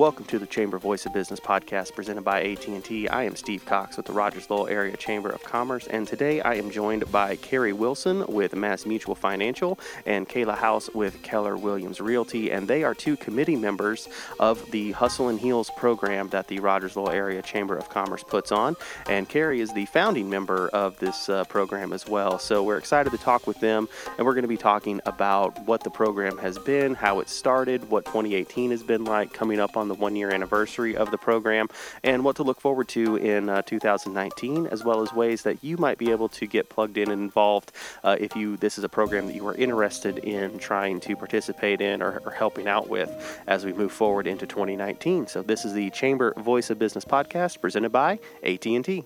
Welcome to the Chamber Voice of Business podcast presented by AT&T. I am Steve Cox with the Rogers Lowell Area Chamber of Commerce, and today I am joined by Carrie Wilson with Mass Mutual Financial and Kayla House with Keller Williams Realty, and they are two committee members of the Hustle and Heels program that the Rogers Lowell Area Chamber of Commerce puts on. And Carrie is the founding member of this uh, program as well. So we're excited to talk with them, and we're going to be talking about what the program has been, how it started, what 2018 has been like, coming up on the one year anniversary of the program and what to look forward to in uh, 2019, as well as ways that you might be able to get plugged in and involved uh, if you this is a program that you are interested in trying to participate in or, or helping out with as we move forward into 2019. So this is the Chamber Voice of Business podcast presented by AT&T.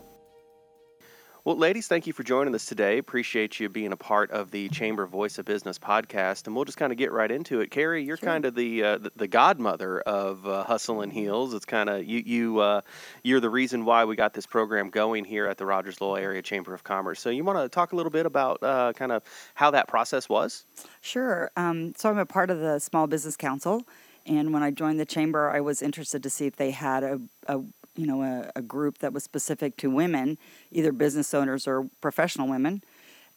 Well, ladies, thank you for joining us today. Appreciate you being a part of the Chamber Voice of Business podcast, and we'll just kind of get right into it. Carrie, you're sure. kind of the, uh, the, the godmother of uh, Hustle and Heels. It's kind of you you uh, you're the reason why we got this program going here at the Rogers Lowell Area Chamber of Commerce. So, you want to talk a little bit about uh, kind of how that process was? Sure. Um, so, I'm a part of the Small Business Council. And when I joined the chamber, I was interested to see if they had a, a you know a, a group that was specific to women, either business owners or professional women,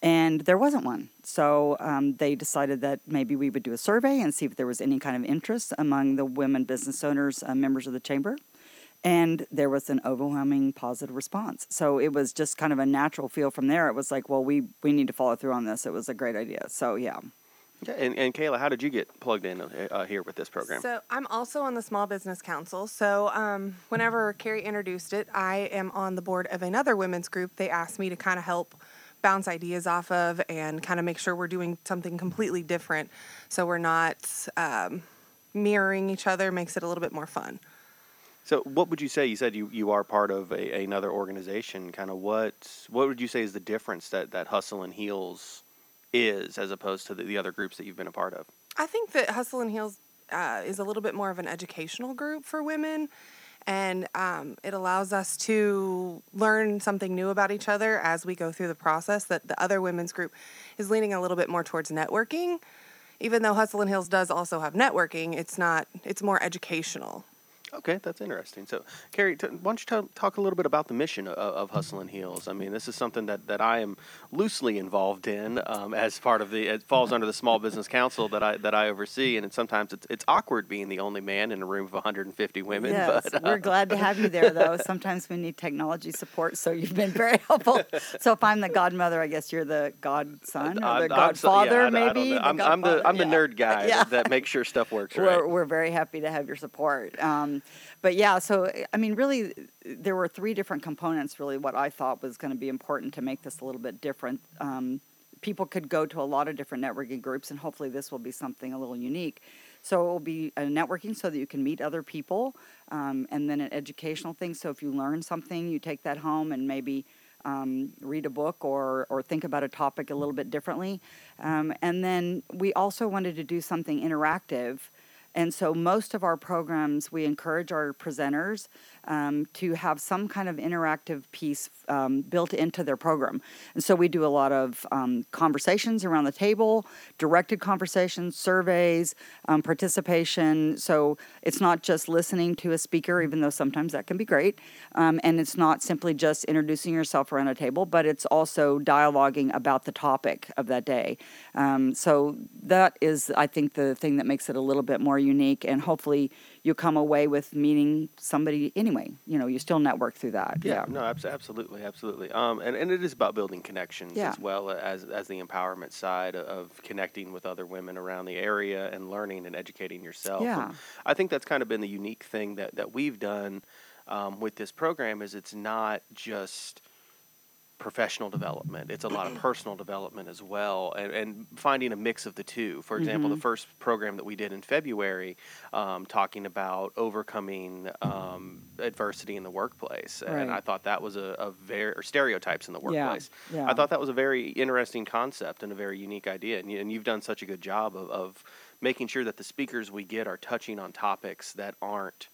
and there wasn't one. So um, they decided that maybe we would do a survey and see if there was any kind of interest among the women business owners, uh, members of the chamber. And there was an overwhelming positive response. So it was just kind of a natural feel from there. It was like, well, we, we need to follow through on this. It was a great idea. So, yeah. Yeah, and, and Kayla, how did you get plugged in uh, here with this program? So I'm also on the Small Business Council. So um, whenever Carrie introduced it, I am on the board of another women's group. They asked me to kind of help bounce ideas off of and kind of make sure we're doing something completely different, so we're not um, mirroring each other. Makes it a little bit more fun. So, what would you say? You said you, you are part of a, another organization. Kind of what what would you say is the difference that, that Hustle and Heels is as opposed to the, the other groups that you've been a part of? I think that Hustle and Heels uh, is a little bit more of an educational group for women. And um, it allows us to learn something new about each other as we go through the process. That the other women's group is leaning a little bit more towards networking. Even though Hustle and Heels does also have networking, it's not, it's more educational. Okay, that's interesting. So, Carrie, t- why don't you t- talk a little bit about the mission of, of, Hustle and Heels? I mean, this is something that, that I am loosely involved in um, as part of the. It falls under the Small Business Council that I that I oversee, and it's, sometimes it's it's awkward being the only man in a room of 150 women. Yes, but, uh, we're glad to have you there, though. Sometimes we need technology support, so you've been very helpful. so, if I'm the godmother, I guess you're the godson or the godfather, yeah, maybe. I, am I'm the I'm the nerd guy yeah. that, that, makes sure stuff works right. We're, we're very happy to have your support. Um, but yeah, so I mean, really, there were three different components. Really, what I thought was going to be important to make this a little bit different. Um, people could go to a lot of different networking groups, and hopefully, this will be something a little unique. So it will be a networking so that you can meet other people, um, and then an educational thing. So if you learn something, you take that home and maybe. Um, read a book or, or think about a topic a little bit differently. Um, and then we also wanted to do something interactive and so, most of our programs, we encourage our presenters um, to have some kind of interactive piece um, built into their program. And so, we do a lot of um, conversations around the table, directed conversations, surveys, um, participation. So, it's not just listening to a speaker, even though sometimes that can be great. Um, and it's not simply just introducing yourself around a table, but it's also dialoguing about the topic of that day. Um, so, that is, I think, the thing that makes it a little bit more unique and hopefully you come away with meeting somebody anyway you know you still network through that yeah, yeah. no absolutely absolutely um, and, and it is about building connections yeah. as well as as the empowerment side of connecting with other women around the area and learning and educating yourself yeah. And i think that's kind of been the unique thing that that we've done um, with this program is it's not just professional development. It's a lot of personal development as well, and, and finding a mix of the two. For example, mm-hmm. the first program that we did in February, um, talking about overcoming um, adversity in the workplace, right. and I thought that was a, a very or stereotypes in the workplace. Yeah. Yeah. I thought that was a very interesting concept and a very unique idea, and, you, and you've done such a good job of, of making sure that the speakers we get are touching on topics that aren't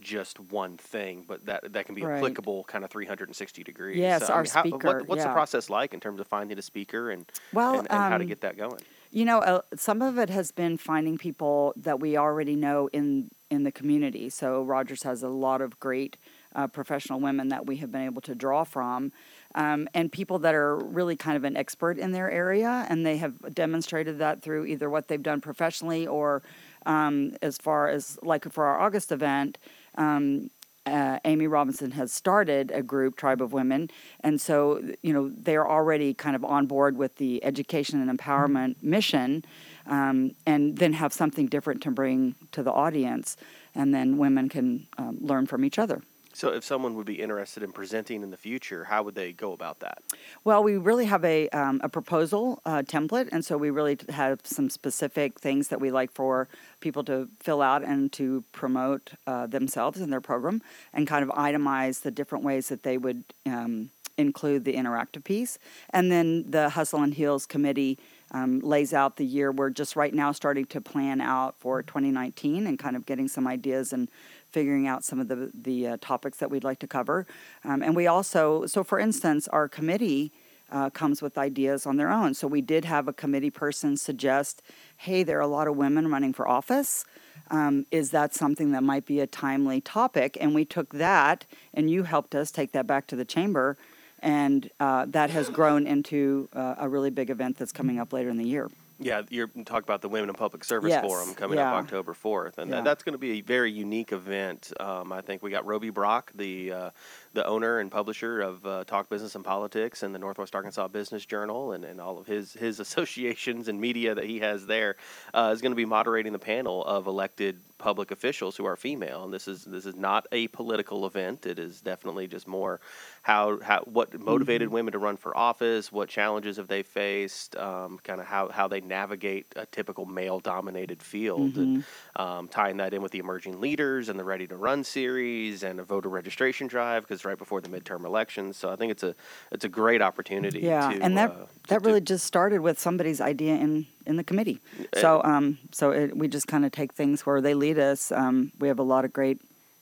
just one thing, but that that can be right. applicable kind of 360 degrees. Yes, so, our mean, how, speaker. What, what's yeah. the process like in terms of finding a speaker and well, and, and um, how to um, get that going? You know, uh, some of it has been finding people that we already know in in the community. So Rogers has a lot of great uh, professional women that we have been able to draw from, um, and people that are really kind of an expert in their area, and they have demonstrated that through either what they've done professionally or um, as far as like for our August event. Um, uh, Amy Robinson has started a group, Tribe of Women, and so you know they're already kind of on board with the education and empowerment mission, um, and then have something different to bring to the audience, and then women can um, learn from each other. So, if someone would be interested in presenting in the future, how would they go about that? Well, we really have a, um, a proposal uh, template, and so we really have some specific things that we like for people to fill out and to promote uh, themselves and their program, and kind of itemize the different ways that they would um, include the interactive piece. And then the Hustle and Heels committee um, lays out the year. We're just right now starting to plan out for 2019 and kind of getting some ideas and figuring out some of the the uh, topics that we'd like to cover. Um, and we also, so for instance, our committee. Uh, comes with ideas on their own. So we did have a committee person suggest, "Hey, there are a lot of women running for office. Um, is that something that might be a timely topic?" And we took that, and you helped us take that back to the chamber, and uh, that has grown into uh, a really big event that's coming up later in the year. Yeah, you're talking about the Women in Public Service Yes, Forum coming yeah. up October 4th, and Yeah. that, that's going to be a very unique event. Um, I think we got Roby Brock, the uh, the owner and publisher of uh, Talk Business and Politics and the Northwest Arkansas Business Journal, and, and all of his his associations and media that he has there, uh, is going to be moderating the panel of elected public officials who are female. And this is this is not a political event. It is definitely just more how how what motivated women to run for office, what challenges have they faced, um, kind of how how they navigate a typical male dominated field, and um, tying that in with the emerging leaders and the Ready to Run series and a voter registration drive because right before the midterm elections. So I think it's a it's a great opportunity. Yeah, to, and that uh, that really just started with somebody's idea in in the committee. So um, so it, we just kind of take things where they lead us. Um, we have a lot of great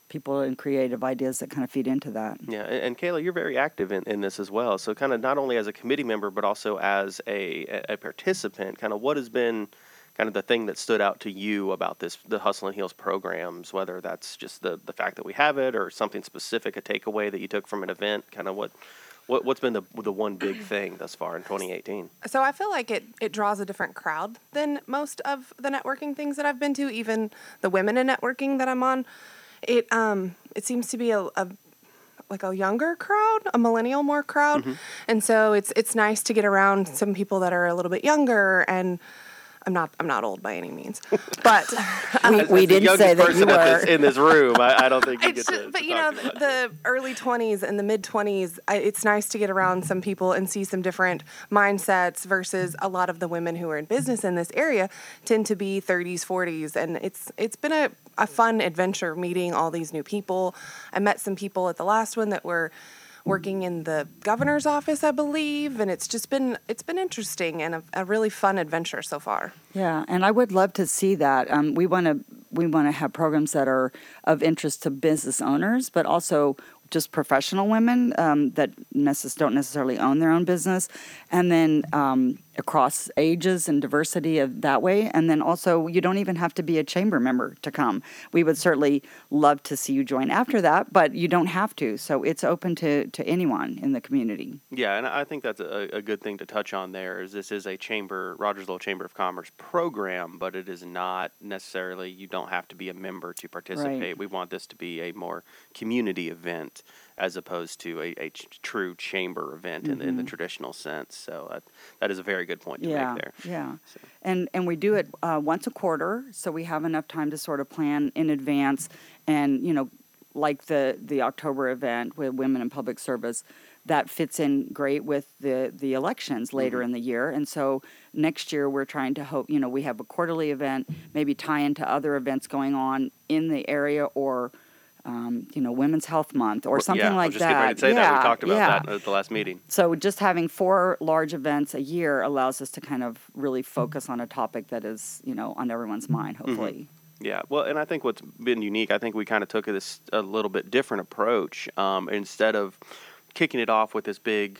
people and creative ideas that kind of feed into that. Yeah, and, and Kayla, you're very active in, in this as well. So, kind of not only as a committee member, but also as a, a participant, kind of what has been kind of the thing that stood out to you about this, the Hustle and Heels programs, whether that's just the, the fact that we have it or something specific, a takeaway that you took from an event, kind of what, what, what's been the, the one big thing thus far in 2018? So I feel like it, it draws a different crowd than most of the networking things that I've been to, even the women in networking that I'm on. It um it seems to be a, a like a younger crowd, a millennial more crowd. And so it's it's nice to get around some people that are a little bit younger and I'm not I'm not old by any means. But We, As- we as didn't say that you were. this, in this room. I, I don't think you get It's to, just, to but you talk know too much. the early 20s and the mid 20s it's nice to get around some people and see some different mindsets versus a lot of the women who are in business in this area tend to be 30s 40s and it's it's been a, a fun adventure meeting all these new people i met some people at the last one that were working in the governor's office i believe and it's just been it's been interesting and a, a really fun adventure so far Yeah, and I would love to see that. Um, we want to we want to have programs that are of interest to business owners, but also just professional women um, that necess- don't necessarily own their own business, and then um, across ages and diversity of that way. And then also, you don't even have to be a chamber member to come. We would certainly love to see you join after that, but you don't have to. So it's open to to anyone in the community. Yeah, and I think that's a, a good thing to touch on there. Is this is a chamber Rogers Lowell Chamber of Commerce program, but it is not necessarily you don't have to be a member to participate. We want this to be a more community event as opposed to a, a true chamber event in, the, in the traditional sense. So uh, that is a very good point to yeah, make there. Yeah, and and we do it uh, once a quarter, so we have enough time to sort of plan in advance, and you know, like the the October event with Women in Public Service, that fits in great with the the elections later in the year, and so next year we're trying to hope you know we have a quarterly event, maybe tie into other events going on in the area or. Um, you know, Women's Health Month or something yeah, I like was just that. getting ready to say yeah, that. We talked about yeah. that at the last meeting. So just having four large events a year allows us to kind of really focus on a topic that is, you know, on everyone's mind, Mm-hmm. hopefully. Yeah, well, and I think what's been unique, I think we kind of took this a little bit different approach. Um, instead of kicking it off with this big,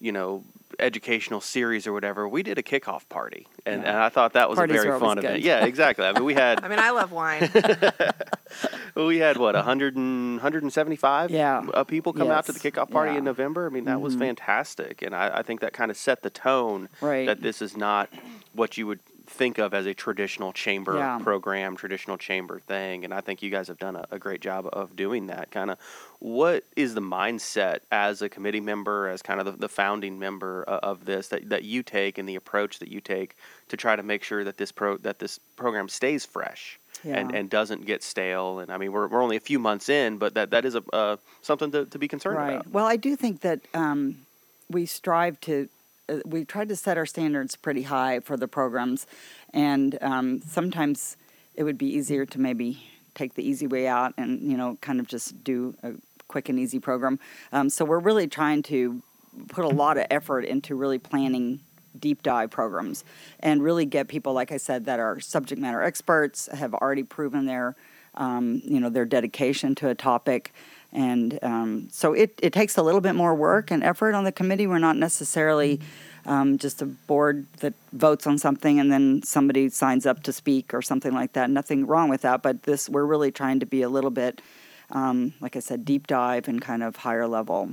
you know, educational series or whatever, we did a kickoff party, and, Yeah. and I thought that was Parties a very fun event. good. Yeah, exactly. I mean, we had I mean, I love wine. we had what 100 and, 175 Yeah. uh, people come out to the kickoff party Yeah. Mm-hmm. in November. I mean, that was fantastic, and I, I think that kind of set the tone Right. that this is not what you would think of as a traditional chamber Yeah. program, traditional chamber thing. And I think you guys have done a, a great job of doing that. Kind of, what is the mindset as a committee member, as kind of the, the founding member uh, of this that, that you take, and the approach that you take to try to make sure that this pro that this program stays fresh and, and doesn't get stale? And I mean, we're, we're only a few months in, but that, that is a uh, something to, to be concerned right. about. Well, I do think that um, we strive to. We tried to set our standards pretty high for the programs, and um, sometimes it would be easier to maybe take the easy way out and you know kind of just do a quick and easy program. Um, so we're really trying to put a lot of effort into really planning deep dive programs and really get people like i said that are subject matter experts have already proven their um, you know their dedication to a topic and um, so it, it takes a little bit more work and effort on the committee. We're not necessarily um, just a board that votes on something and then somebody signs up to speak or something like that. Nothing wrong with that but this we're really trying to be a little bit um, like i said deep dive and kind of higher level.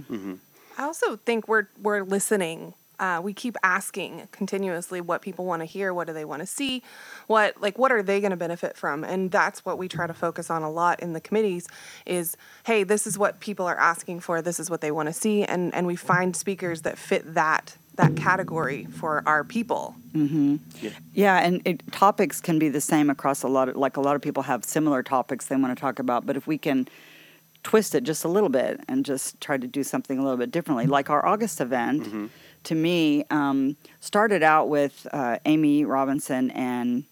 I also think we're we're listening. Uh, we keep asking continuously what people want to hear, what do they want to see, what like what are they going to benefit from, and that's what we try to focus on a lot in the committees. Is hey, this is what people are asking for, this is what they want to see, and and we find speakers that fit that that category for our people. Mm-hmm. Yeah, yeah. and it, topics can be the same across a lot of like a lot of people have similar topics they want to talk about, but if we can twist it just a little bit and just try to do something a little bit differently, mm-hmm. like our August event, mm-hmm. To me um, started out with uh, Amy Robinson and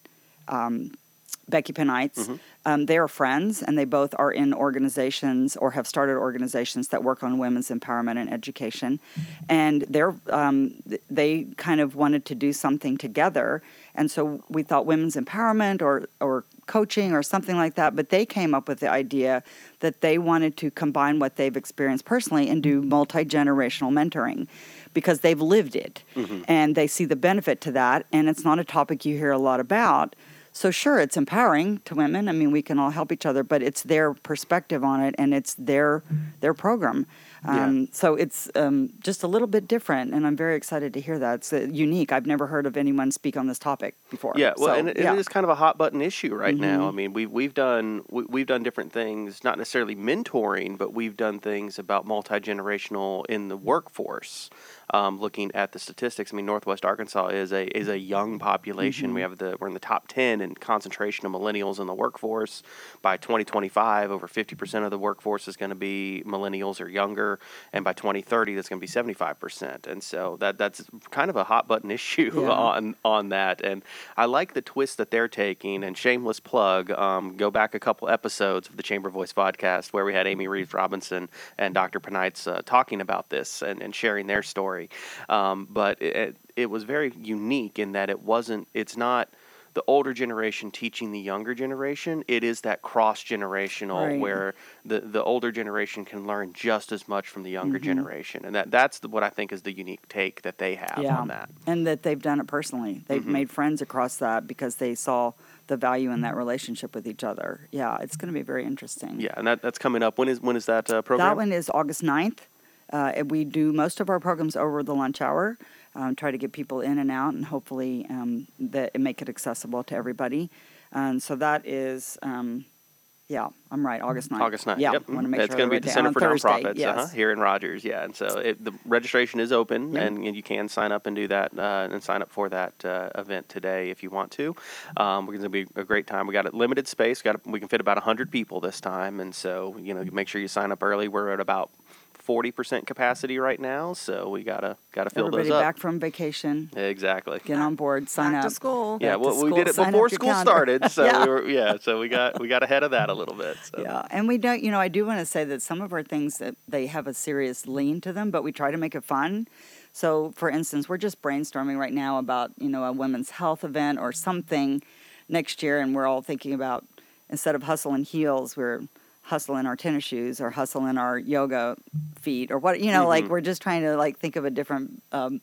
um, Becky Paneitz. Um, they are friends, and they both are in organizations or have started organizations that work on women's empowerment and education. And they're um, th- they kind of wanted to do something together, and so we thought women's empowerment or or coaching or something like that. But they came up with the idea that they wanted to combine what they've experienced personally and do multi generational mentoring because they've lived it mm-hmm. and they see the benefit to that. And it's not a topic you hear a lot about. So sure, it's empowering to women. I mean, we can all help each other, but it's their perspective on it, and it's their their program. Um, Yeah. So it's um, just a little bit different, and I'm very excited to hear that. It's uh, unique. I've never heard of anyone speak on this topic before. Yeah, well, So, and it, yeah. Mm-hmm. it is kind of a hot button issue right now. I mean, we've we've done we, we've done different things, not necessarily mentoring, but we've done things about multi generational in the workforce. Um, looking at the statistics, I mean, Northwest Arkansas is a is a young population. Mm-hmm. We have the we're in the top ten in concentration of millennials in the workforce. By 2025, over 50 percent of the workforce is going to be millennials or younger, and by 2030, that's going to be 75 percent. And so that that's kind of a hot button issue Yeah. on on that. And I like the twist that they're taking. And shameless plug, um, go back a couple episodes of the Chamber Voice podcast where we had Amy Reeves Robinson and Dr. Paneitz uh, talking about this and, and sharing their story. Um, but it, it was very unique in that it wasn't. It's not. The older generation teaching the younger generation, it is that cross generational Right. where the, the older generation can learn just as much from the younger Mm-hmm. generation, and that that's the, what I think is the unique take that they have yeah. on that. and that they've done it personally. They've Mhm. made friends across that because they saw the value in that relationship with each other. Yeah, it's going to be very interesting. Yeah, and that, that's coming up. When is when is that uh, program? That one is August 9th. Uh, and we do most of our programs over the lunch hour, um, try to get people in and out, and hopefully um, that make it accessible to everybody. And so that is, um, yeah, I'm right, August 9th. August 9th. Yeah, yep. want to make It's sure going to be at the Center for Thursday, Nonprofits Yes. uh-huh, here in Rogers. Yeah, and so it, the registration is open, Yeah. and, and you can sign up and do that uh, and sign up for that uh, event today if you want to. Um, we're going to be a great time. We got a limited space. Got a, we can fit about 100 people this time, and so you know make sure you sign up early. We're at about 40% capacity right now, so we gotta gotta fill Everybody those up. Everybody back from vacation, exactly. get on board, sign Back up. to school. Yeah, back to well, we did it before school calendar. started, so Yeah. we were yeah, so we got we got ahead of that a little bit. So. Yeah, and we don't, you know, I do want to say that some of our things that they have a serious lean to them, but we try to make it fun. So, for instance, we're just brainstorming right now about, you know, a women's health event or something next year, and we're all thinking about instead of hustle and heels, we're hustle in our tennis shoes or hustle in our yoga feet or what, you know, like Mhm. we're just trying to like think of a different um,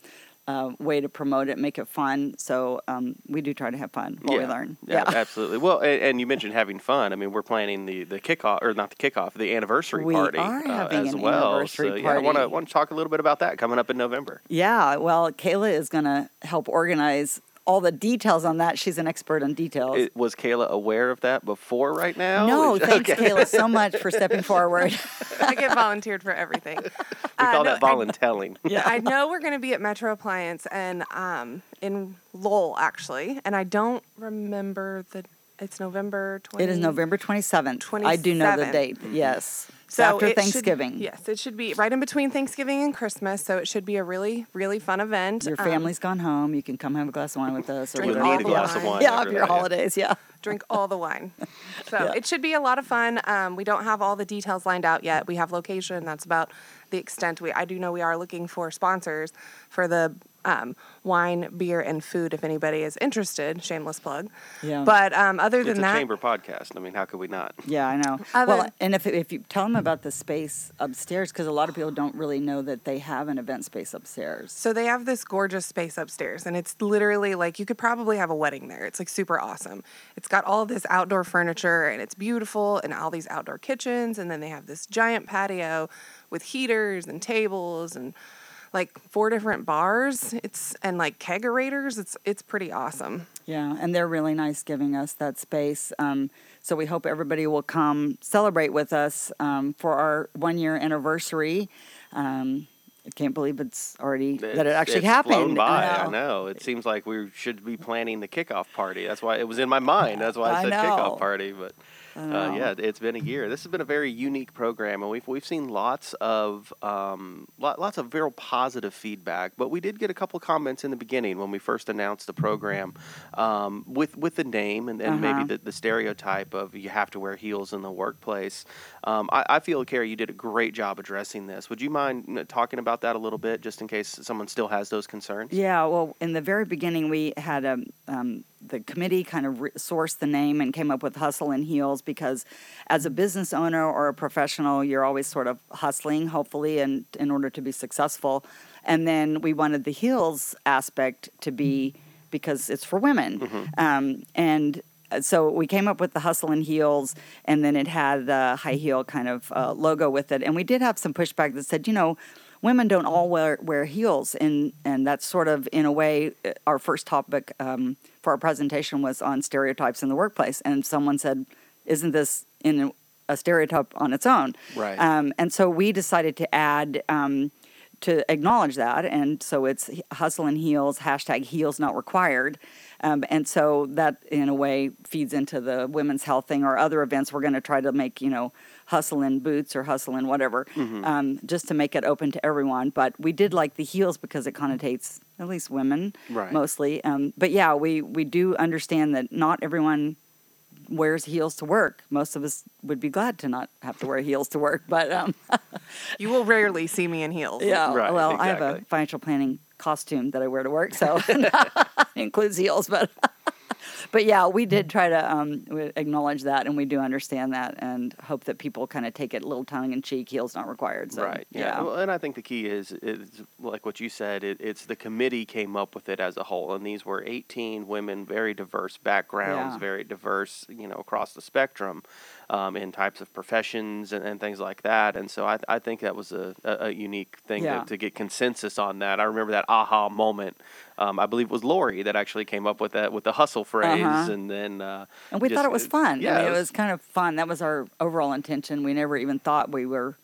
uh, way to promote it, make it fun. So um, we do try to have fun while we learn. Yeah, absolutely. Well, and, and, you mentioned having fun. I mean, we're planning the the kickoff or not the kickoff, the anniversary we party are uh, having as an well. Anniversary so, party. yeah, I want to want to talk a little bit about that coming up in November. Yeah, well, Kayla is going to help organize all the details on that. She's an expert on details. It, was Kayla aware of that before right now? no, thanks, Okay. Kayla, so much for stepping forward. I get volunteered for everything. We Uh, call no, that voluntelling. yeah. I know we're going to be at Metro Appliance and um, in Lowell actually, and I don't remember the. It's November 20. It is November 27th. I do know the 27th. date. Yes. So after it should- Thanksgiving. yes, it should be right in between Thanksgiving and Christmas, so it should be a really, really fun event. Your Um, family's gone home. You can come have a glass of wine with us. Drink all need a you the glass do. of wine. wine. Yeah, of your holidays. Yeah. drink all the wine. So Yeah. it should be a lot of fun. Um, we don't have all the details lined out yet. We have location. That's about the extent. We I do know we are looking for sponsors for the um, wine, beer, and food. If anybody is interested, shameless plug. Yeah. But um, other It's than a that, chamber podcast. I mean, how could we not? Yeah, I know. Other- well, and if if you tell them about the space upstairs, because a lot of people don't really know that they have an event space upstairs. So they have this gorgeous space upstairs, and it's literally like you could probably have a wedding there. It's like super awesome. It's got all this outdoor furniture, and it's beautiful, and all these outdoor kitchens, and then they have this giant patio with heaters and tables and like four different bars. It's and like kegerators. It's it's pretty awesome. Yeah, and they're really nice giving us that space. Um, so we hope everybody will come celebrate with us um, for our one year anniversary. Um, I can't believe it's already that it It's- actually it's happened. Flown by. I I know. know. It seems like we should be planning the kickoff party. That's why it was in my mind. That's why I I said know. kickoff party. But I uh, yeah, it's been a year. This has been a very unique program, and we've we've seen lots of um, lot, lots of very positive feedback. But we did get a couple comments in the beginning when we first announced the program um, with with the name and, and Uh-huh. maybe the, the stereotype of you have to wear heels in the workplace. Um, I, I feel, Carrie, you did a great job addressing this. Would you mind uh, talking about that a little bit, just in case someone still has those concerns? Yeah, well, in the very beginning, we had a, um, the committee kind of re- sourced the name and came up with Hustle and Heels because as a business owner or a professional, you're always sort of hustling, hopefully, and in order to be successful. And then we wanted the heels aspect to be because it's for women. Um, and uh, so we came up with the hustle and heels, and then it had the high heel kind of uh, logo with it. And we did have some pushback that said, you know, women don't all wear, wear heels, and and that's sort of in a way uh, our first topic um, for our presentation was on stereotypes in the workplace. And someone said, isn't this in a, stereotype on its own? Right. Um, and so we decided to add. Um, to acknowledge that. And so it's hustle and heels, hashtag heels not required. Um, and so that, in a way, feeds into the women's health thing or other events. We're going to try to make, you know, hustle in boots or hustle in whatever, um, just to make it open to everyone. But we did like the heels because it connotates at least women Right. mostly. Um, but yeah, we, we do understand that not everyone wears heels to work. Most of us would be glad to not have to wear heels to work. But um, You will rarely see me in heels. Yeah. Right, well, I have a financial planning costume that I wear to work, so includes heels. But but yeah, we did try to um, acknowledge that, and we do understand that, and hope that people kind of take it a little tongue in cheek. Heels not required. So, right. Yeah. Well, and I think the key is, is like what you said. It, it's the committee came up with it as a whole, and these were 18 women, very diverse backgrounds, Yeah. very diverse, you know, across the spectrum, um, in types of professions and, and things like that. And so I, I think that was a, a, a unique thing Yeah. to, to get consensus on that. I remember that aha moment. Um, I believe it was Lori that actually came up with that with the hustle phrase, Uh-huh. and then uh, And we just- thought it was fun. Yeah, I mean, it was kind of fun. That was our overall intention. We never even thought we were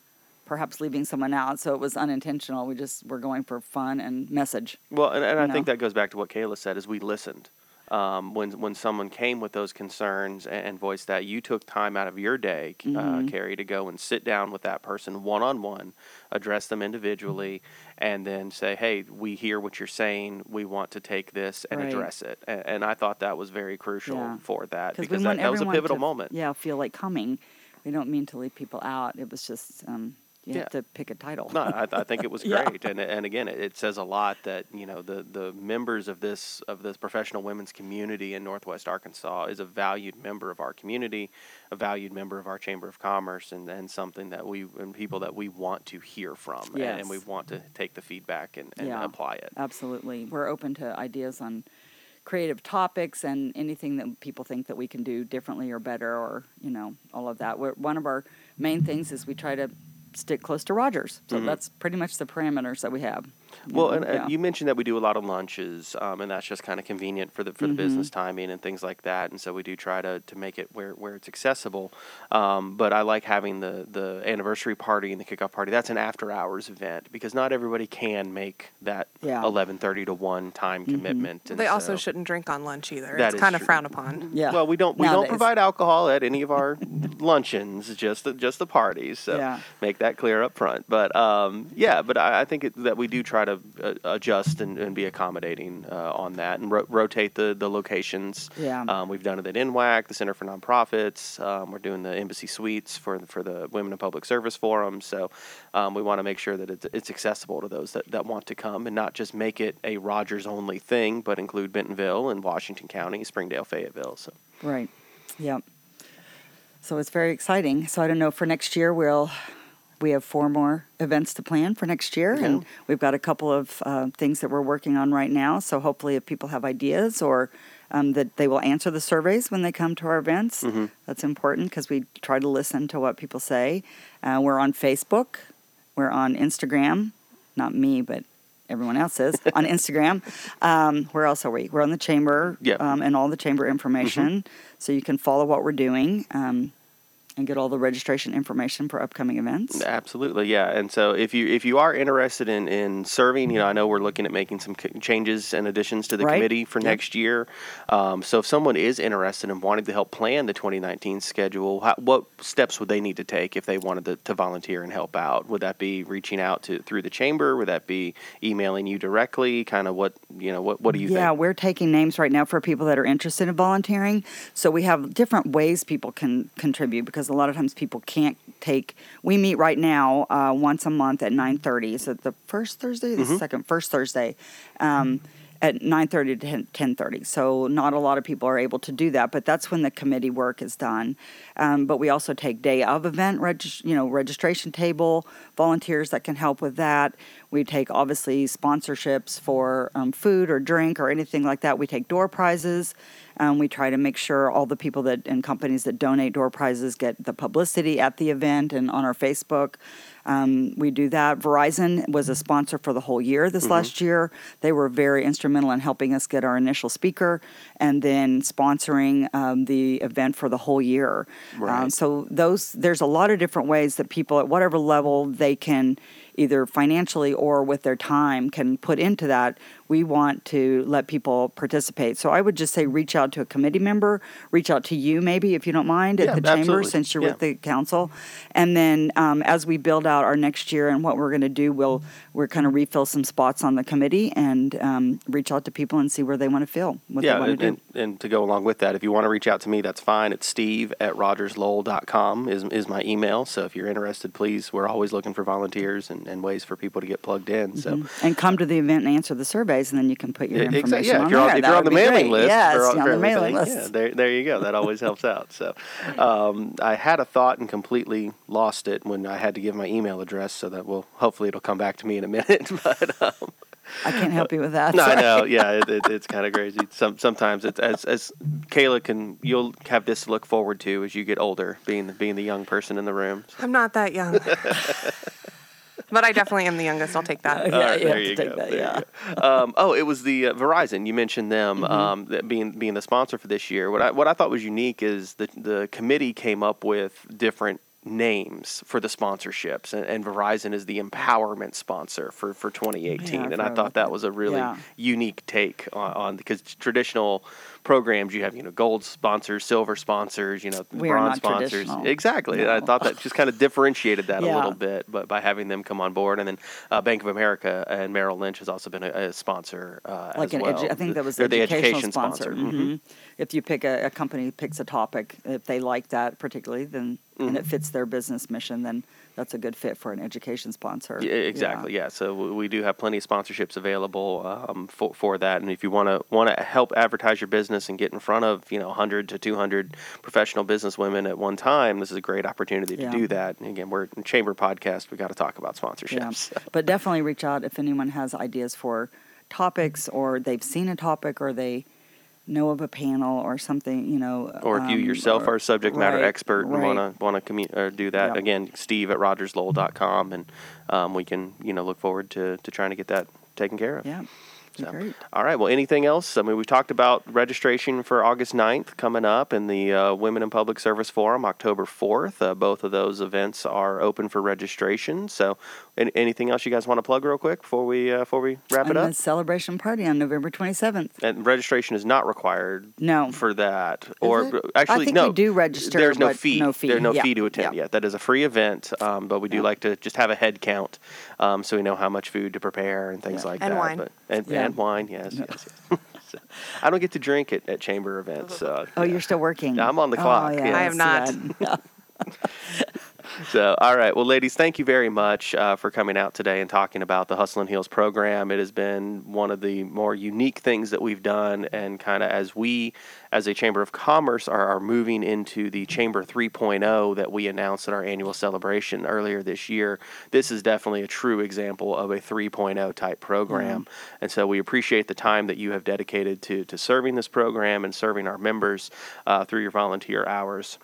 perhaps leaving someone out, so it was unintentional. We just were going for fun and message. Well, and, and I you think that goes back to what Kayla said: is we listened. Um, when when someone came with those concerns and, and voiced that, you took time out of your day, uh, Mm-hmm. Carrie, to go and sit down with that person one on one, address them individually, and then say, "Hey, we hear what you're saying. We want to take this and Right. address it." And, and I thought that was very crucial Yeah. for that Because because that, that was a pivotal to, moment. Yeah, feel like coming. We don't mean to leave people out. It was just, um, You Yeah. have to pick a title. No, I, I think it was Yeah. great, and and again, it, it says a lot that you know the the members of this of this professional women's community in Northwest Arkansas is a valued member of our community, a valued member of our Chamber of Commerce, and, and something that we and people that we want to hear from, and, and we want to take the feedback and, and Yeah. apply it. Absolutely. We're open to ideas on creative topics and anything that people think that we can do differently or better or, you know, all of that. We're, one of our main things is we try to stick close to Rogers. So Mhm. that's pretty much the parameters that we have. You Well, know, and uh, you mentioned that we do a lot of lunches, um, and that's just kind of convenient for the for the Mhm. business timing and things like that. And so we do try to, to make it where, where it's accessible. Um, but I like having the the anniversary party and the kickoff party. That's an after hours event because not everybody can make that Yeah. eleven thirty to one time Mhm. commitment. And They also shouldn't drink on lunch either. That it's is kind of true. frowned upon. yeah. Well, we don't we don't provide alcohol at any of our luncheons, just the, just the parties. So Yeah. make that clear up front. But um, yeah, but I, I think it, that we do try to uh, adjust and, and be accommodating uh, on that and ro- rotate the the locations. Yeah. Um, we've done it at NWAC, the Center for Nonprofits. Um, we're doing the Embassy Suites for the, for the Women in Public Service Forum. So um, we want to make sure that it's, it's accessible to those that, that want to come and not just make it a Rogers only thing, but include Bentonville and Washington County, Springdale, Fayetteville. So. Right. Yep. So it's very exciting. So I don't know for next year we'll we have four more events to plan for next year, and we've got a couple of uh, things that we're working on right now. So hopefully, if people have ideas or um, that they will answer the surveys when they come to our events. Mhm. That's important because we try to listen to what people say. Uh, we're on Facebook. We're on Instagram. Not me, but everyone else is on Instagram. Um, where else are we? We're on the chamber Yep. Mm-hmm. um, and all the chamber information, so you can follow what we're doing um, and get all the registration information for upcoming events. Absolutely, yeah. And so if you if you are interested in, in serving, you know, I know we're looking at making some changes and additions to the Right. committee for Yep. next year. Um, so if someone is interested in wanting to help plan the 2019 schedule, how, what steps would they need to take if they wanted to, to volunteer and help out? Would that be reaching out to through the chamber? Would that be emailing you directly? Kind of what you know? What what do you yeah, think? we're taking names right now for people that are interested in volunteering. So we have different ways people can contribute because a lot of times people can't take. We meet right now uh, once a month at nine thirty. Is it the first Thursday? The second first Thursday. Um, at 9.30 to 10, 10.30 so not a lot of people are able to do that but that's when the committee work is done um, but we also take day of event regis- you know registration table volunteers that can help with that we take obviously sponsorships for um, food or drink or anything like that we take door prizes um, we try to make sure all the people that and companies that donate door prizes get the publicity at the event and on our facebook um, we do that. Verizon was a sponsor for the whole year this last year. They were very instrumental in helping us get our initial speaker and then sponsoring um, the event for the whole year. Um, Right. so those there's a lot of different ways that people at whatever level they can either financially or with their time can put into that. We want to let people participate. So I would just say reach out to a committee member, reach out to you maybe if you don't mind Yeah, at the chamber absolutely. since you're Yeah. with the council. And then um, as we build out our next year and what we're going to do, we'll we're kind of refill some spots on the committee and um, reach out to people and see where they want to fill, what yeah, they want and, to do. and, and to go along with that, if you want to reach out to me, that's fine. It's steve at rogerslowell.com is, is my email. So if you're interested, please, we're always looking for volunteers and, and ways for people to get plugged in. So and come to the event and answer the surveys, and then you can put your Yeah, information exactly. Yeah, on if you're on, there. if you're on the mailing great. list, yes, for, you're for on the mailing everything, list. Yeah, there, there you go. That always helps out. So, um, I had a thought and completely lost it when I had to give my email address. So that will hopefully it'll come back to me in a minute. But um, I can't help you with that. no, I know. Yeah, it, it, it's kind of crazy. Some sometimes it's as as Kayla can you'll have this to look forward to as you get older, being the, being the young person in the room. I'm not that young. But I definitely am the youngest. I'll take that. Yeah, All right, you have there to you take go. that, there yeah. go. Um, oh, it was the uh, Verizon. You mentioned them Mm-hmm. um, that being being the sponsor for this year. What I what I thought was unique is the the committee came up with different names for the sponsorships, and, and Verizon is the empowerment sponsor for for 2018. Yeah, and I thought that that. was a really Yeah. unique take on, on because traditional programs you have you know gold sponsors, silver sponsors, you know We bronze sponsors. Exactly. And I thought that just kind of differentiated that a little bit, but by having them come on board, and then uh, Bank of America and Merrill Lynch has also been a, a sponsor uh, like as an well. edu- I think that was the educational education sponsor. Mhm. Mhm. If you pick a, a company picks a topic, if they like that particularly, then and Mm-hmm. it fits fits their business mission, then that's a good fit for an education sponsor. Yeah, exactly. Yeah. So we do have plenty of sponsorships available um, for for that, and if you want to want to help advertise your business and get in front of you know 100 to 200 professional business women at one time, this is a great opportunity to Yeah. do that. And again, we're in Chamber Podcast. We got to talk about sponsorships. Yeah. But definitely reach out if anyone has ideas for topics or they've seen a topic or they know of a panel or something, you know. Or if you um, yourself or- are a subject matter right, expert and want to want to commu- or do that, Yep. again, Steve at rogerslowell.com, and um, we can you know look forward to, to trying to get that taken care of. Yeah. So, Great. All right. Well, anything else? I mean, we talked about registration for August 9th coming up and the uh, Women in Public Service Forum October 4th. Uh, both of those events are open for registration. So, an- anything else you guys want to plug real quick before we uh, before we wrap it up? the celebration party on November 27th. And registration is not required No. for that. or it? actually, I think no. we do register, There's no fee. no fee. There's no Yeah. fee to attend Yeah. yet. That is a free event, um, but we do Yeah. like to just have a head count um, so we know how much food to prepare and things Yeah. like And that. wine. But, and, Yeah. and wine, yes, yes. yes. So, I don't get to drink at, at chamber events. So, Oh, uh, you're still working. I'm on the Oh, clock, yeah, yeah. I have see not. So, all right. Well, ladies, thank you very much uh, for coming out today and talking about the Hustle and Heels program. It has been one of the more unique things that we've done. And kind of as we, as a Chamber of Commerce, are, are moving into the Chamber 3.0 that we announced at our annual celebration earlier this year, this is definitely a true example of a 3.0 type program. And so we appreciate the time that you have dedicated to, to serving this program and serving our members uh, through your volunteer hours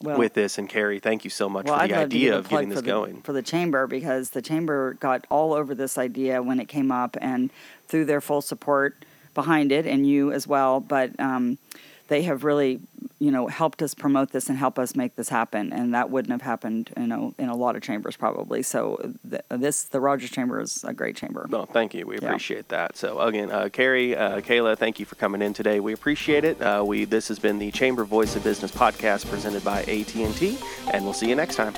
Well, with this. And Carrie, thank you so much well, for the love to give idea of getting this the, going. for the chamber because the chamber got all over this idea when it came up and through their full support behind it and you as well. But um, they have really, you know, helped us promote this and help us make this happen. And that wouldn't have happened, you know, in a lot of chambers probably. So th- this, the Rogers Chamber is a great chamber. No, thank you. We Yeah. appreciate that. So again, uh, Carrie, uh, Kayla, thank you for coming in today. We appreciate it. Uh, we this has been the Chamber Voice of Business podcast presented by AT and T, and we'll see you next time.